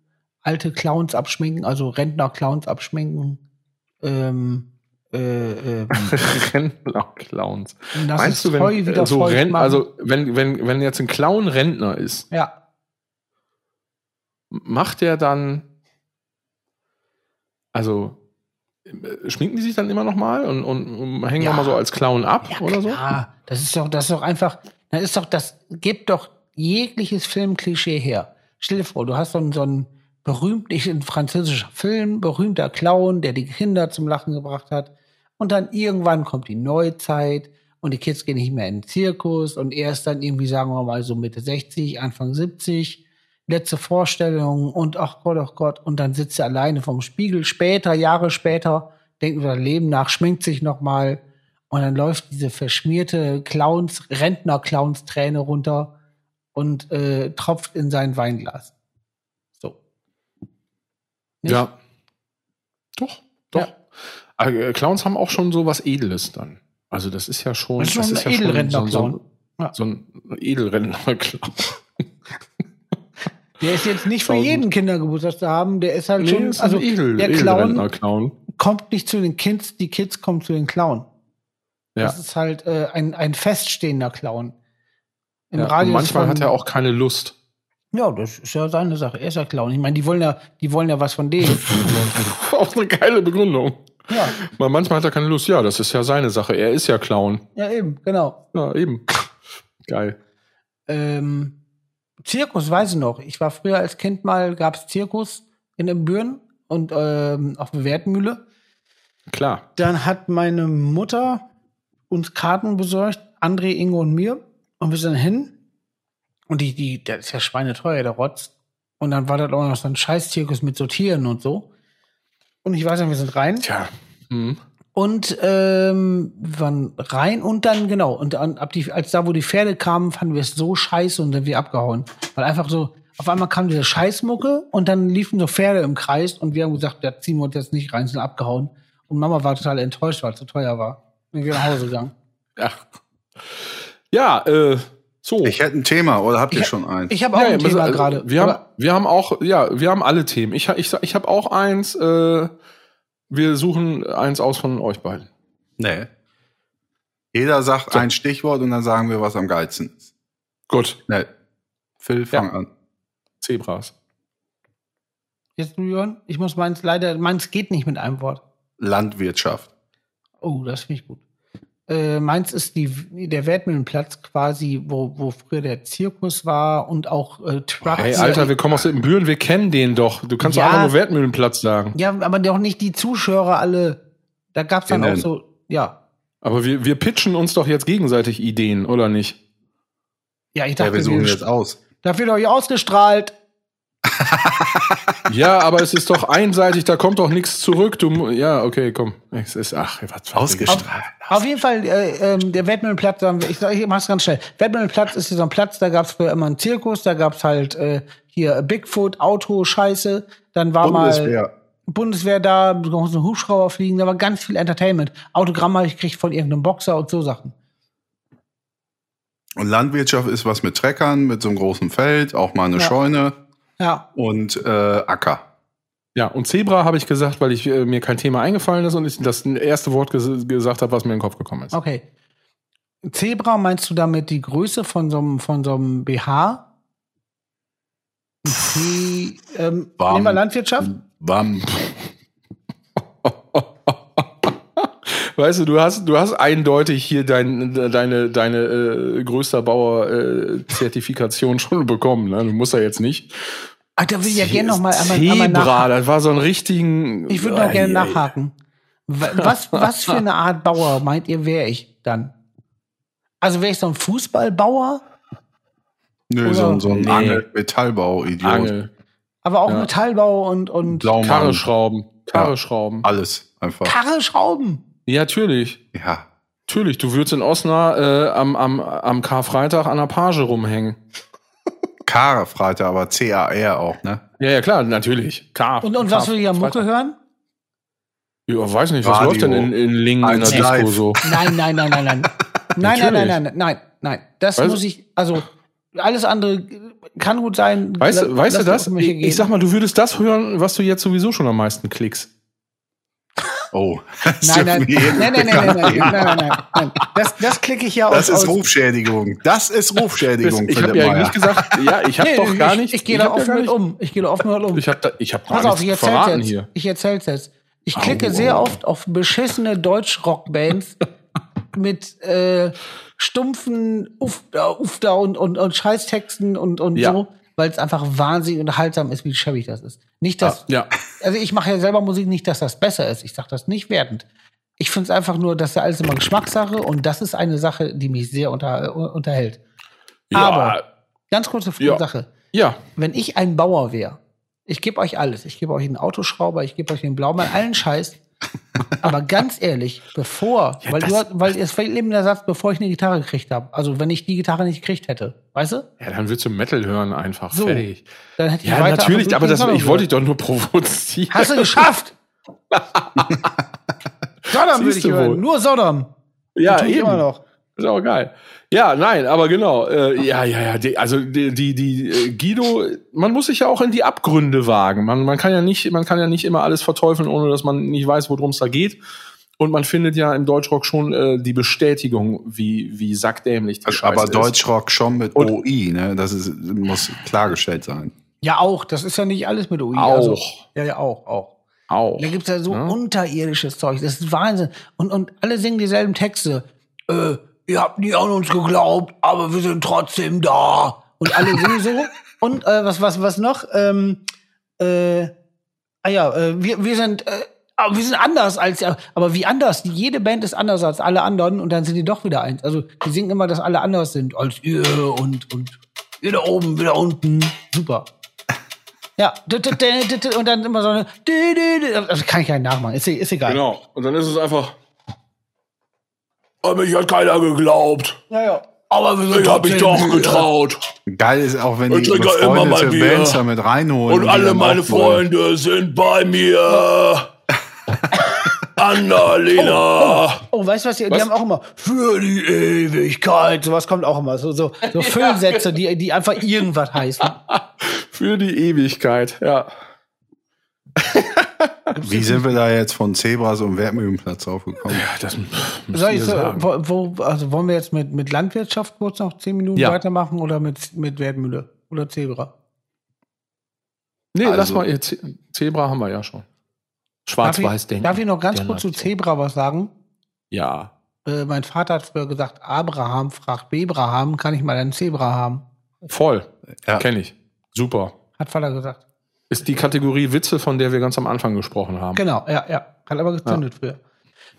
alte Clowns abschminken, also Rentner-Clowns abschminken. Ähm, äh, äh, Rentner-Clowns. Meinst du, wenn wieder so Rent, also wenn, wenn, wenn jetzt ein Clown Rentner ist, ja, macht der dann, also äh, schminken die sich dann immer noch mal und, und, und hängen Ja. noch mal so als Clown ab ja oder so? klar. Das ist doch, das ist doch einfach, das ist doch, das gibt doch jegliches Filmklischee her. Stell dir vor, du hast so einen, so einen berühmten französischer Film, berühmter Clown, der die Kinder zum Lachen gebracht hat. Und dann irgendwann kommt die Neuzeit und die Kids gehen nicht mehr in den Zirkus und er ist dann irgendwie, sagen wir mal, so Mitte 60, Anfang 70, letzte Vorstellung und ach Gott, ach Gott, und dann sitzt er alleine vom Spiegel. Später, Jahre später, denkt über das Leben nach, schminkt sich noch mal und dann läuft diese verschmierte Clowns, Rentner-Clowns-Träne runter und äh, tropft in sein Weinglas. Nicht? Ja. Doch, doch. Ja. Aber, äh, Clowns haben auch schon so was Edles dann. Also das ist ja schon, Das ist schon ein ja schon. So, so, Ja. so ein Edelrentner-Clown. Der ist jetzt nicht für jeden Kindergeburtstag zu haben, der ist halt Nee, schon, ist also Edel, der Clown Edelrentner-Clown. kommt nicht zu den Kids, die Kids kommen zu den Clown. Ja. Das ist halt äh, ein, ein feststehender Clown. Im Ja, Radius manchmal hat er auch keine Lust. Ja, das ist ja seine Sache. Er ist ja Clown. Ich meine, die wollen ja, die wollen ja was von denen. auch eine geile Begründung. ja, Weil manchmal hat er keine Lust. Ja, das ist ja seine Sache. Er ist ja Clown. ja, eben, genau. Ja, eben. Geil. Ähm, Zirkus weiß ich noch. Ich war früher als Kind mal, gab's Zirkus in Büren und ähm, auf der Wertmühle. Klar. Dann hat meine Mutter uns Karten besorgt, André, Ingo und mir. Und wir sind hin. Und die, die, der ist ja schweineteuer, der Rotz. Und dann war das auch noch so ein Scheiß-Zirkus mit so Tieren und so. Und ich weiß nicht, wir sind rein. Tja. Hm. Und ähm, wir waren rein und dann, genau, und dann, ab die, als da, wo die Pferde kamen, fanden wir es so scheiße und sind wir abgehauen. Weil einfach so, auf einmal kam diese Scheißmucke und dann liefen so Pferde im Kreis und wir haben gesagt, da ziehen wir uns jetzt nicht rein, sind abgehauen. Und Mama war total enttäuscht, weil es zu teuer war. Und wir nach Hause gegangen. Ja. Ja, äh, so. Ich hätte ein Thema, oder habt ihr Ich- schon eins? Ich habe auch ja, ein Thema also, gerade. Wir haben, wir haben auch, ja, wir haben alle Themen. Ich, ich, ich habe auch eins. Äh, wir suchen eins aus von euch beiden. Nee. Jeder sagt ein Stichwort und dann sagen wir, was am geilsten ist. Gut. Nee. Phil, fang an. Zebras. Jetzt, Julian, ich muss meins leider, meins geht nicht mit einem Wort. Landwirtschaft. Oh, das finde ich gut. Äh, meins ist die, der Wertmühlenplatz quasi, wo, wo früher der Zirkus war und auch äh, Trucks. Hey, Alter, wir kommen aus den Büren, wir kennen den doch. Du kannst Ja. doch einfach nur Wertmühlenplatz sagen. Ja, aber doch nicht die Zuschauer alle. Da gab's dann Innen. auch so, ja. Aber wir, wir pitchen uns doch jetzt gegenseitig Ideen, oder nicht? Ja, ich Ja, dachte, wir suchen wir, jetzt aus. da wird euch ausgestrahlt. Ja, aber es ist doch einseitig, da kommt doch nichts zurück. Du, ja, okay, komm. Es ist, ach, was Ausgestrahlt. Auf jeden Fall, äh, ähm, der wir- ich, sag- ich mach's ganz schnell. Wertmühlenplatz ist hier so ein Platz, da gab's früher immer einen Zirkus, da gab's halt äh, hier Bigfoot, Auto, Scheiße. Dann war mal Bundeswehr. Bundeswehr da, noch so ein Hubschrauber fliegen, da war ganz viel Entertainment. Autogramm habe ich gekriegt von irgendeinem Boxer und so Sachen. Und Landwirtschaft ist was mit Treckern, mit so einem großen Feld, auch mal eine Ja. Scheune Ja. und äh, Acker. Ja, und Zebra habe ich gesagt, weil ich äh, mir kein Thema eingefallen ist und ich das erste Wort ges gesagt habe, was mir in den Kopf gekommen ist. Okay. Zebra meinst du damit die Größe von so einem, von so einem BH? Die, ähm, Bam. nehmen wir Landwirtschaft? Bam. Weißt du, du hast, du hast eindeutig hier dein, deine, deine äh, größter Bauer-Zertifikation schon bekommen. Ne? Du musst ja jetzt nicht. Ah, da will ich ja gerne noch mal einmal, Zebra, einmal nachhaken. das war so ein richtigen. Ich würde noch gerne nachhaken. Wa- Was, was für eine Art Bauer meint ihr, wäre ich dann? Also wäre ich so ein Fußballbauer, Nö, Oder- so, ein- so ein Nee. Angel-Metallbau-Idiot. Angel, aber auch Ja. Metallbau und, und Blaumann. Karre schrauben, Karre schrauben. Alles einfach. Karre schrauben. Ja, natürlich. Ja. Natürlich, du würdest in Osnabrück äh, am, am, am Karfreitag an der Page rumhängen. Karfreiter, aber C-A-R auch, ne? Ja, ja, klar, natürlich. Kar Und, und was will ich am Mucke hören? Ja, weiß nicht, was Radio. läuft denn in, in Lingen in der Disco so? Nein, nein, nein, nein, nein. Nein, nein, nein, nein, nein, nein. Das Weißt- muss ich, also alles andere kann gut sein. Weißt, La- du- weißt du das? Ich, ich sag mal, du würdest das hören, was du jetzt sowieso schon am meisten klickst. Oh. Das Nein, nein, nein, nein, nein, nein, nein, nein, nein, nein, nein. Das, das klicke ich ja Das aus. ist aus- Rufschädigung. Das ist Rufschädigung, ich habe ja nicht gesagt, ja, ich habe Nee, doch gar ich, nicht. Ich, gehe hab da offen mit um. Ich gehe da offen mit um. Ich habe da, ich habe Pass auf, ich erzähl's verraten jetzt. hier. Ich erzähl's jetzt. Ich klicke sehr oft auf beschissene Deutschrockbands mit äh, stumpfen Ufter, Ufter und, und, und Scheißtexten und, und Ja. so, weil es einfach wahnsinnig unterhaltsam ist, wie schäbig das ist. Nicht, dass, Ja, also ich mache ja selber Musik, nicht, dass das besser ist. Ich sage das nicht wertend. Ich finde es einfach nur, dass ja alles immer Geschmackssache und das ist eine Sache, die mich sehr unter, unterhält. ja, Aber- Ganz kurze Ja. Sache ja, wenn ich ein Bauer wäre, ich gebe euch alles. Ich gebe euch einen Autoschrauber, ich gebe euch den Blaumann, allen Scheiß. Aber ganz ehrlich, bevor, weil, du, weil es fällt eben der Satz, bevor ich eine Gitarre gekriegt habe. Also wenn ich die Gitarre nicht gekriegt hätte, weißt du? ja, dann würdest du Metal hören einfach. So. Fertig. Dann hätte ich Ja, natürlich, aber das, ich wollte dich doch nur provozieren. Hast du geschafft? Sodom würde ich hören. wohl. Nur Sodom. ja, eben. immer noch. Ist auch geil. Ja, nein, aber genau. Äh, ja, ja, ja. Die, also die, die, die äh, Guido, man muss sich ja auch in die Abgründe wagen. Man, man kann ja nicht, man kann ja nicht immer alles verteufeln, ohne dass man nicht weiß, worum es da geht. Und man findet ja im Deutschrock schon äh, die Bestätigung, wie, wie sackdämlich die Scheiße Aber ist. Deutschrock schon mit Und- OI, ne? Das ist, muss klargestellt sein. Ja, auch. Das ist ja nicht alles mit UI. Auch. Also, ja, ja, auch, auch. Auch. Da gibt's ja so Ja. unterirdisches Zeug. Das ist Wahnsinn. Und, und alle singen dieselben Texte. Äh, ihr habt nie an uns geglaubt, aber wir sind trotzdem da. Und alle singen so. Und äh, was, was, was noch? Ähm, äh, ah ja, äh, wir, wir sind. Äh, aber wir sind anders als, aber wie anders? Jede Band ist anders als alle anderen und dann sind die doch wieder eins. Also die singen immer, dass alle anders sind als ihr und und ihr da oben, wir da unten. Super. Ja, und dann immer so eine. Das kann ich gar nicht nachmachen. Ist, ist egal. Genau. Und dann ist es einfach. Aber mich hat keiner geglaubt. Ja, ja. Aber Ich hab mich doch getraut. Geil ist auch, wenn Ich die immer mal. Bands da mit reinholen. Und die alle meine. Freunde sind bei mir. Annalena. Oh, weißt du was? Die, die Was? haben auch immer für die Ewigkeit. Sowas kommt auch immer. So, so, so Füllsätze, die, die einfach irgendwas heißen. Für die Ewigkeit, ja. Wie sind wir da jetzt von Zebras und Wertmühlenplatz aufgekommen? Ja, das Soll ich so, wo, wo, also wollen wir jetzt mit, mit Landwirtschaft kurz noch zehn Minuten Ja. weitermachen oder mit, mit Wertmühle oder Zebra? Nee, lass Also- mal, ihr Ze- Zebra haben wir ja schon. Schwarz-Weiß denken. darf ich noch ganz kurz zu. Zebra was sagen? Ja. Äh, mein Vater hat früher gesagt, Abraham fragt Bebraham, kann ich mal einen Zebra haben? Voll. Ja. Kenn ich. Super. Hat Vater gesagt. Ist die Kategorie Witze, von der wir ganz am Anfang gesprochen haben. Genau, ja, ja. Hat aber gezündet früher.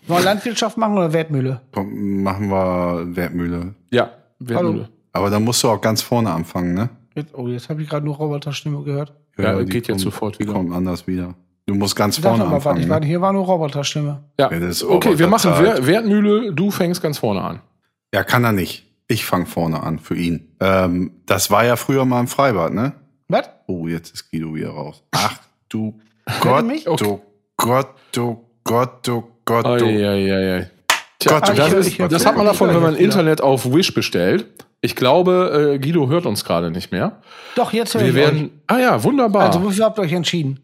Wollen wir Landwirtschaft machen oder Wertmühle? Komm, machen wir Wertmühle. Ja, Wertmühle. Aber dann musst du auch ganz vorne anfangen, ne? Jetzt, oh, jetzt habe ich gerade nur Roboters Stimme gehört. Ja, die geht jetzt kommt- sofort wieder. Kommt anders wieder. Du musst ganz vorne warte, anfangen. ich warte, Ne? hier war nur Roboters Stimme. Ja. Ja, das ist okay, wir machen Wertmühle, du fängst ganz vorne an. Ja, kann er nicht. Ich fange vorne an für ihn. Ähm, das war ja früher mal im Freibad, ne? Was? Oh, jetzt ist Guido wieder raus. Ach du Gott, mich? du Gott, du Gott, du Gott, du. Eieiei. Gott, Ah, ich Das, ist, das hat man davon, wenn man. Internet auf Wish bestellt. Ich glaube, äh, Guido hört uns gerade nicht mehr. Doch, jetzt höre Wir ich werden. Ah ja, euch. wunderbar. Also, wofür habt ihr euch entschieden?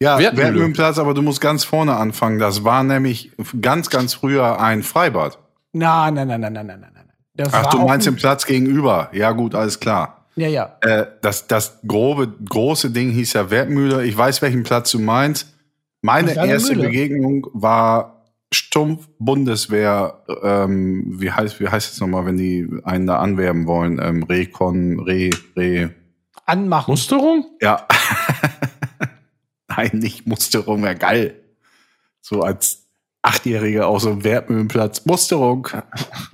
Ja, Wertmühle. Wertmühlenplatz, aber du musst ganz vorne anfangen. Das war nämlich ganz, ganz früher ein Freibad. Nein, nein, nein, nein, nein, nein, nein. Das Ach, du meinst ein- den Platz gegenüber. Ja, gut, alles klar. Ja, ja. Äh, das, das grobe, große Ding hieß ja Wertmühle. Ich weiß, welchen Platz du meinst. Meine erste Mühle. Begegnung war stumpf Bundeswehr. Ähm, wie heißt, wie heißt es nochmal, wenn die einen da anwerben wollen? Ähm, Recon, Re, Re. Anmachen. Musterung? Ja. Nein, nicht Musterung, wäre geil. So als Achtjährige auf so einem Wertmühlenplatz. Musterung.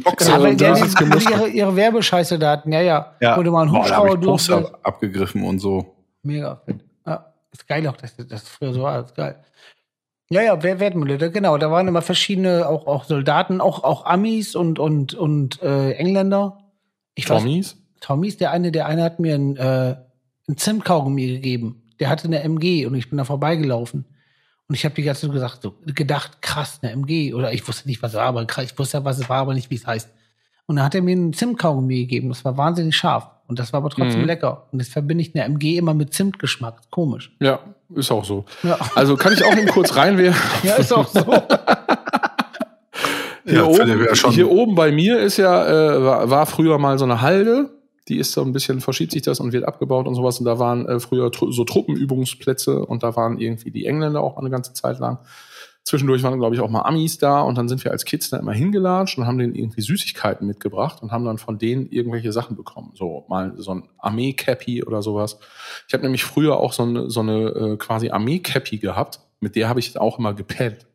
Boxer. Ja, weil und der, das ist gemustert. ihre, ihre Werbescheiße da hatten, ja, ja. Ja. Du mal hab Hubschrauber Poster durfte. abgegriffen und so. Mega. Ja, ist geil auch, dass das früher so war. Das ist geil. Ja, ja, Wer- Wertmühle, da- genau. Da waren immer verschiedene, auch, auch Soldaten, auch, auch Amis und, und, und äh, Engländer. Ich weiß, Tommies? Tommies, der eine, der eine hat mir ein, äh, ein Zimtkaugummi gegeben. Der hatte eine MG und ich bin da vorbeigelaufen. Und ich habe die ganze Zeit gesagt, so, gedacht, krass, eine MG. Oder ich wusste nicht, was es war, aber krass, ich wusste ja, was es war, aber nicht, wie es heißt. Und dann hat er mir einen Zimtkaugummi gegeben. Das war wahnsinnig scharf. Und das war aber trotzdem Mhm. lecker. Und jetzt verbinde ich eine MG immer mit Zimtgeschmack. Komisch. Ja, ist auch so. Ja. Also kann ich auch eben kurz reinwerfen. Ja, ist auch so. Hier, Ja, oben, hier oben bei mir ist ja, äh, war, war früher mal so eine Halde. Die ist so ein bisschen, verschiebt sich das und wird abgebaut und sowas. Und da waren äh, früher tru so Truppenübungsplätze und da waren irgendwie die Engländer auch mal eine ganze Zeit lang. Zwischendurch waren, glaube ich, auch mal Amis da und dann sind wir als Kids da immer hingelatscht und haben denen irgendwie Süßigkeiten mitgebracht und haben dann von denen irgendwelche Sachen bekommen. So mal so ein Armee-Cappy oder sowas. Ich habe nämlich früher auch so eine, so eine äh, quasi Armee-Cappy gehabt. Mit der habe ich auch immer gepennt.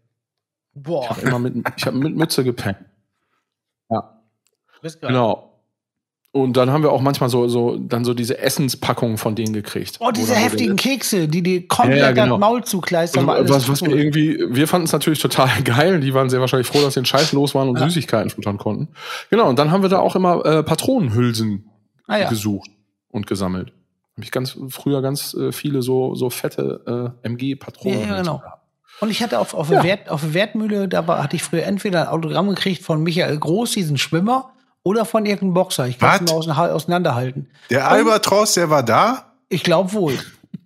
Ich Boah, habe immer mit, ich hab mit Mütze gepennt. Ja, genau. Und dann haben wir auch manchmal so, so, dann so diese Essenspackungen von denen gekriegt. Oh, diese heftigen Kekse, die die komplett Ja, ja, genau. Maul zukleistern. Alles was, was wir irgendwie, wir fanden es natürlich total geil. Die waren sehr wahrscheinlich froh, dass sie den Scheiß los waren und Ja. Süßigkeiten futtern konnten. Genau, und dann haben wir da auch immer äh, Patronenhülsen ah, ja. gesucht und gesammelt. Habe ich ganz früher ganz äh, viele so, so fette äh, MG-Patronen. Ja, ja, genau. Und ich hatte auf, auf, Ja. der Wert, auf Wertmühle, da hatte ich früher entweder ein Autogramm gekriegt von Michael Groß, diesen Schwimmer, oder von irgendeinem Boxer. Ich kann es auseinander- auseinanderhalten. Der Albatros, der war da? Ich glaube wohl.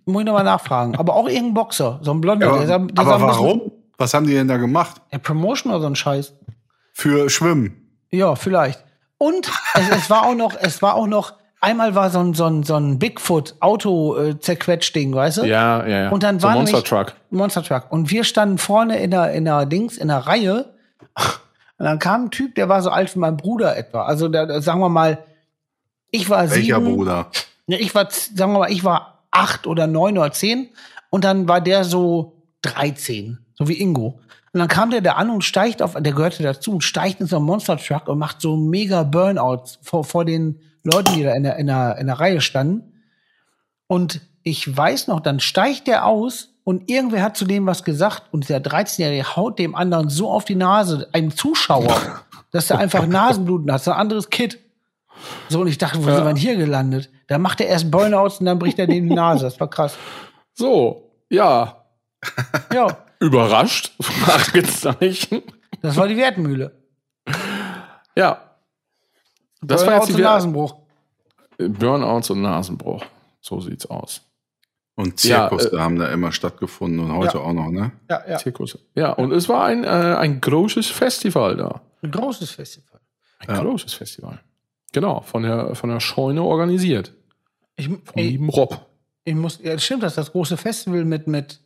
Muss ich nochmal nachfragen. Aber auch irgendein Boxer, so ein Blonder. Aber, der sah, der sah aber ein bisschen- warum? Was haben die denn da gemacht? Ja, Promotion oder so ein Scheiß. Für Schwimmen. Ja, vielleicht. Und es, es war auch noch, es war auch noch, einmal war so ein, so ein, so ein Bigfoot-Auto-Zerquetsch-Ding, weißt du? Ja, ja, ja. Und dann so war Monster nämlich- Truck. Monster Truck. Und wir standen vorne in der, in der Dings, in der Reihe. Und dann kam ein Typ, der war so alt wie mein Bruder etwa. Also, der, sagen wir mal, ich war Welcher sieben. Bruder? Ja, ich war, sagen wir mal, ich war acht oder neun oder zehn. Und dann war der so 13. So wie Ingo. Und dann kam der da an und steigt auf, der gehörte dazu und steigt in so einen Monster Truck und macht so mega Burnouts vor, vor den Leuten, die da in der, in der, in der Reihe standen. Und ich weiß noch, dann steigt der aus und irgendwer hat zu dem was gesagt und der 13-Jährige haut dem anderen so auf die Nase, einem Zuschauer, dass er einfach Nasenbluten hat, so ein anderes Kid. So, und ich dachte, wo sind wir denn hier gelandet? Da macht er erst Burnouts und dann bricht er dem die Nase. Das war krass. So, ja. Ja, Überrascht? Fragezeichen. das war die Wertmühle. Ja. Das war Burnouts jetzt die und Nasenbruch. Burnouts und Nasenbruch. So sieht's aus. Und Ja, Zirkus, äh, da haben da immer stattgefunden und heute Ja. auch noch, ne? Ja, ja. Zirkus. Ja, und es war ein, äh, ein großes Festival da. Ein großes Festival. Ein Ja. großes Festival. Genau, von der, von der Scheune organisiert. Ich, Vom ey, lieben Rob. ich muss, ja, stimmt, das ist das große Festival mit, mit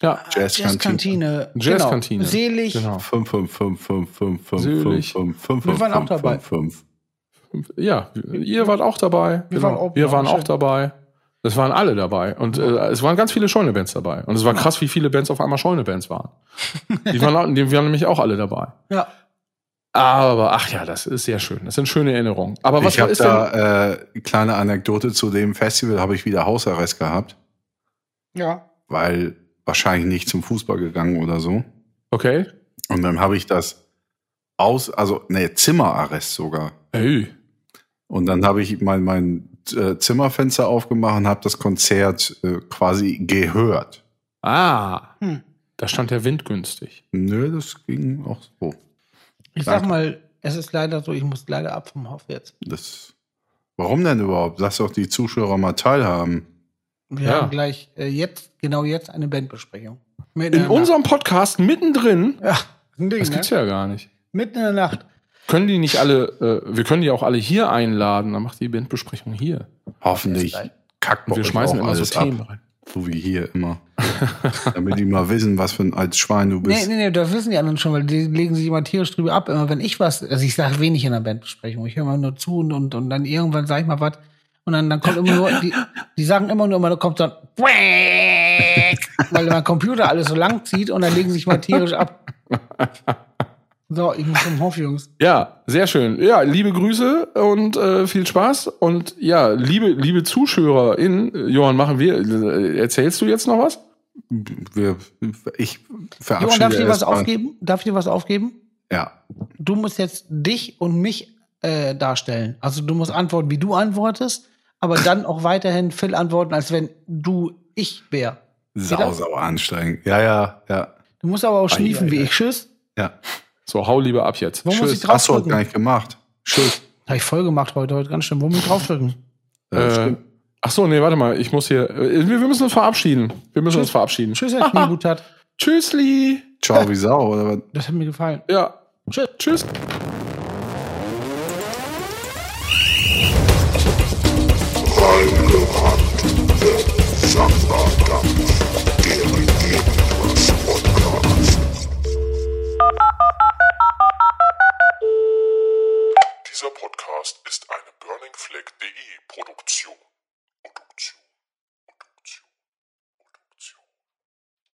Ja, Jazzkantine. Jazzkantine. Genau. Selig. genau. 5, 5, 5, 5, 5, 5, Selig. 5, 5, Wir waren auch dabei. 5. Ja, ihr wart auch dabei. Wir genau. waren auch- wir waren schön. auch dabei. Es waren alle dabei. Und äh, es waren ganz viele Scheune-Bands dabei. Und es war krass, wie viele Bands auf einmal Scheune-Bands waren. Die waren, auch- die waren nämlich auch alle dabei. Ja. Aber, ach ja, das ist sehr schön. Das sind schöne Erinnerungen. Aber was Ich habe ist denn? da äh, kleine Anekdote zu dem Festival, habe ich wieder Hausarrest gehabt, Ja. weil wahrscheinlich nicht zum Fußball gegangen oder so. Okay. Und dann habe ich das aus, also nee, Zimmerarrest sogar. Hey. Und dann habe ich mein, mein äh, Zimmerfenster aufgemacht und habe das Konzert äh, quasi gehört. Ah. Hm. Da stand der Wind günstig. Nö, das ging auch so. Ich sag mal, es ist leider so, ich muss leider ab vom Hof jetzt. Das, warum denn überhaupt? Lass doch die Zuschauer mal teilhaben. Wir Ja. haben gleich äh, jetzt, genau jetzt, eine Bandbesprechung. Mitten In der unserem Podcast mittendrin. Ja, ein Ding, das ne? gibt's ja gar nicht. Mitten in der Nacht. Können die nicht alle, äh, wir können die auch alle hier einladen, dann macht die Bandbesprechung hier. Hoffentlich kackt wir schmeißen auch immer so alles Themen ab. rein. So wie hier immer. Damit die mal wissen, was für ein altes Schwein du Nee, bist. nee, nee, das wissen die anderen schon, weil die legen sich immer tierisch drüber ab. Immer wenn ich was, also ich sage wenig in der Bandbesprechung. Ich höre immer nur zu und, und, und dann irgendwann sage ich mal was. Und dann, dann kommt immer nur, die, die sagen immer nur, immer, da kommt so ein weil mein Computer alles so lang zieht und dann legen sie sich mal tierisch ab. So, ich muss zum Hof, Jungs. Ja, sehr schön. Ja, liebe Grüße und äh, viel Spaß. Und ja, liebe, liebe ZuschauerInnen, Johann, machen wir, äh, erzählst du jetzt noch was? Wir, ich verabschiede Johann, darf ich dir was mal- aufgeben? Darf ich dir was aufgeben? Ja. Du musst jetzt dich und mich äh, darstellen. Also du musst antworten, wie du antwortest, aber dann auch weiterhin Phil antworten, als wenn du ich wär. Sau, sau anstrengend. Ja, ja, ja. Du musst aber auch schniefen ei, wie ei. ich. Tschüss. Ja. So, hau lieber ab jetzt. Wo muss ich Tschüss. Hast du heute draufdrücken? gar nicht gemacht. Tschüss. Habe ich voll gemacht heute, heute ganz schön. Wo muss ich draufdrücken? Äh, ach so, nee, warte mal, ich muss hier, äh, wir, wir müssen uns verabschieden. Wir müssen uns verabschieden. Tschüss, Herr Schneebutat. Tschüssli. Ciao wie Sau, oder was? Das hat mir gefallen. Ja, Tschüss. tschüss. Reingerannt, der Samba Flaming Fleck.de Produktion.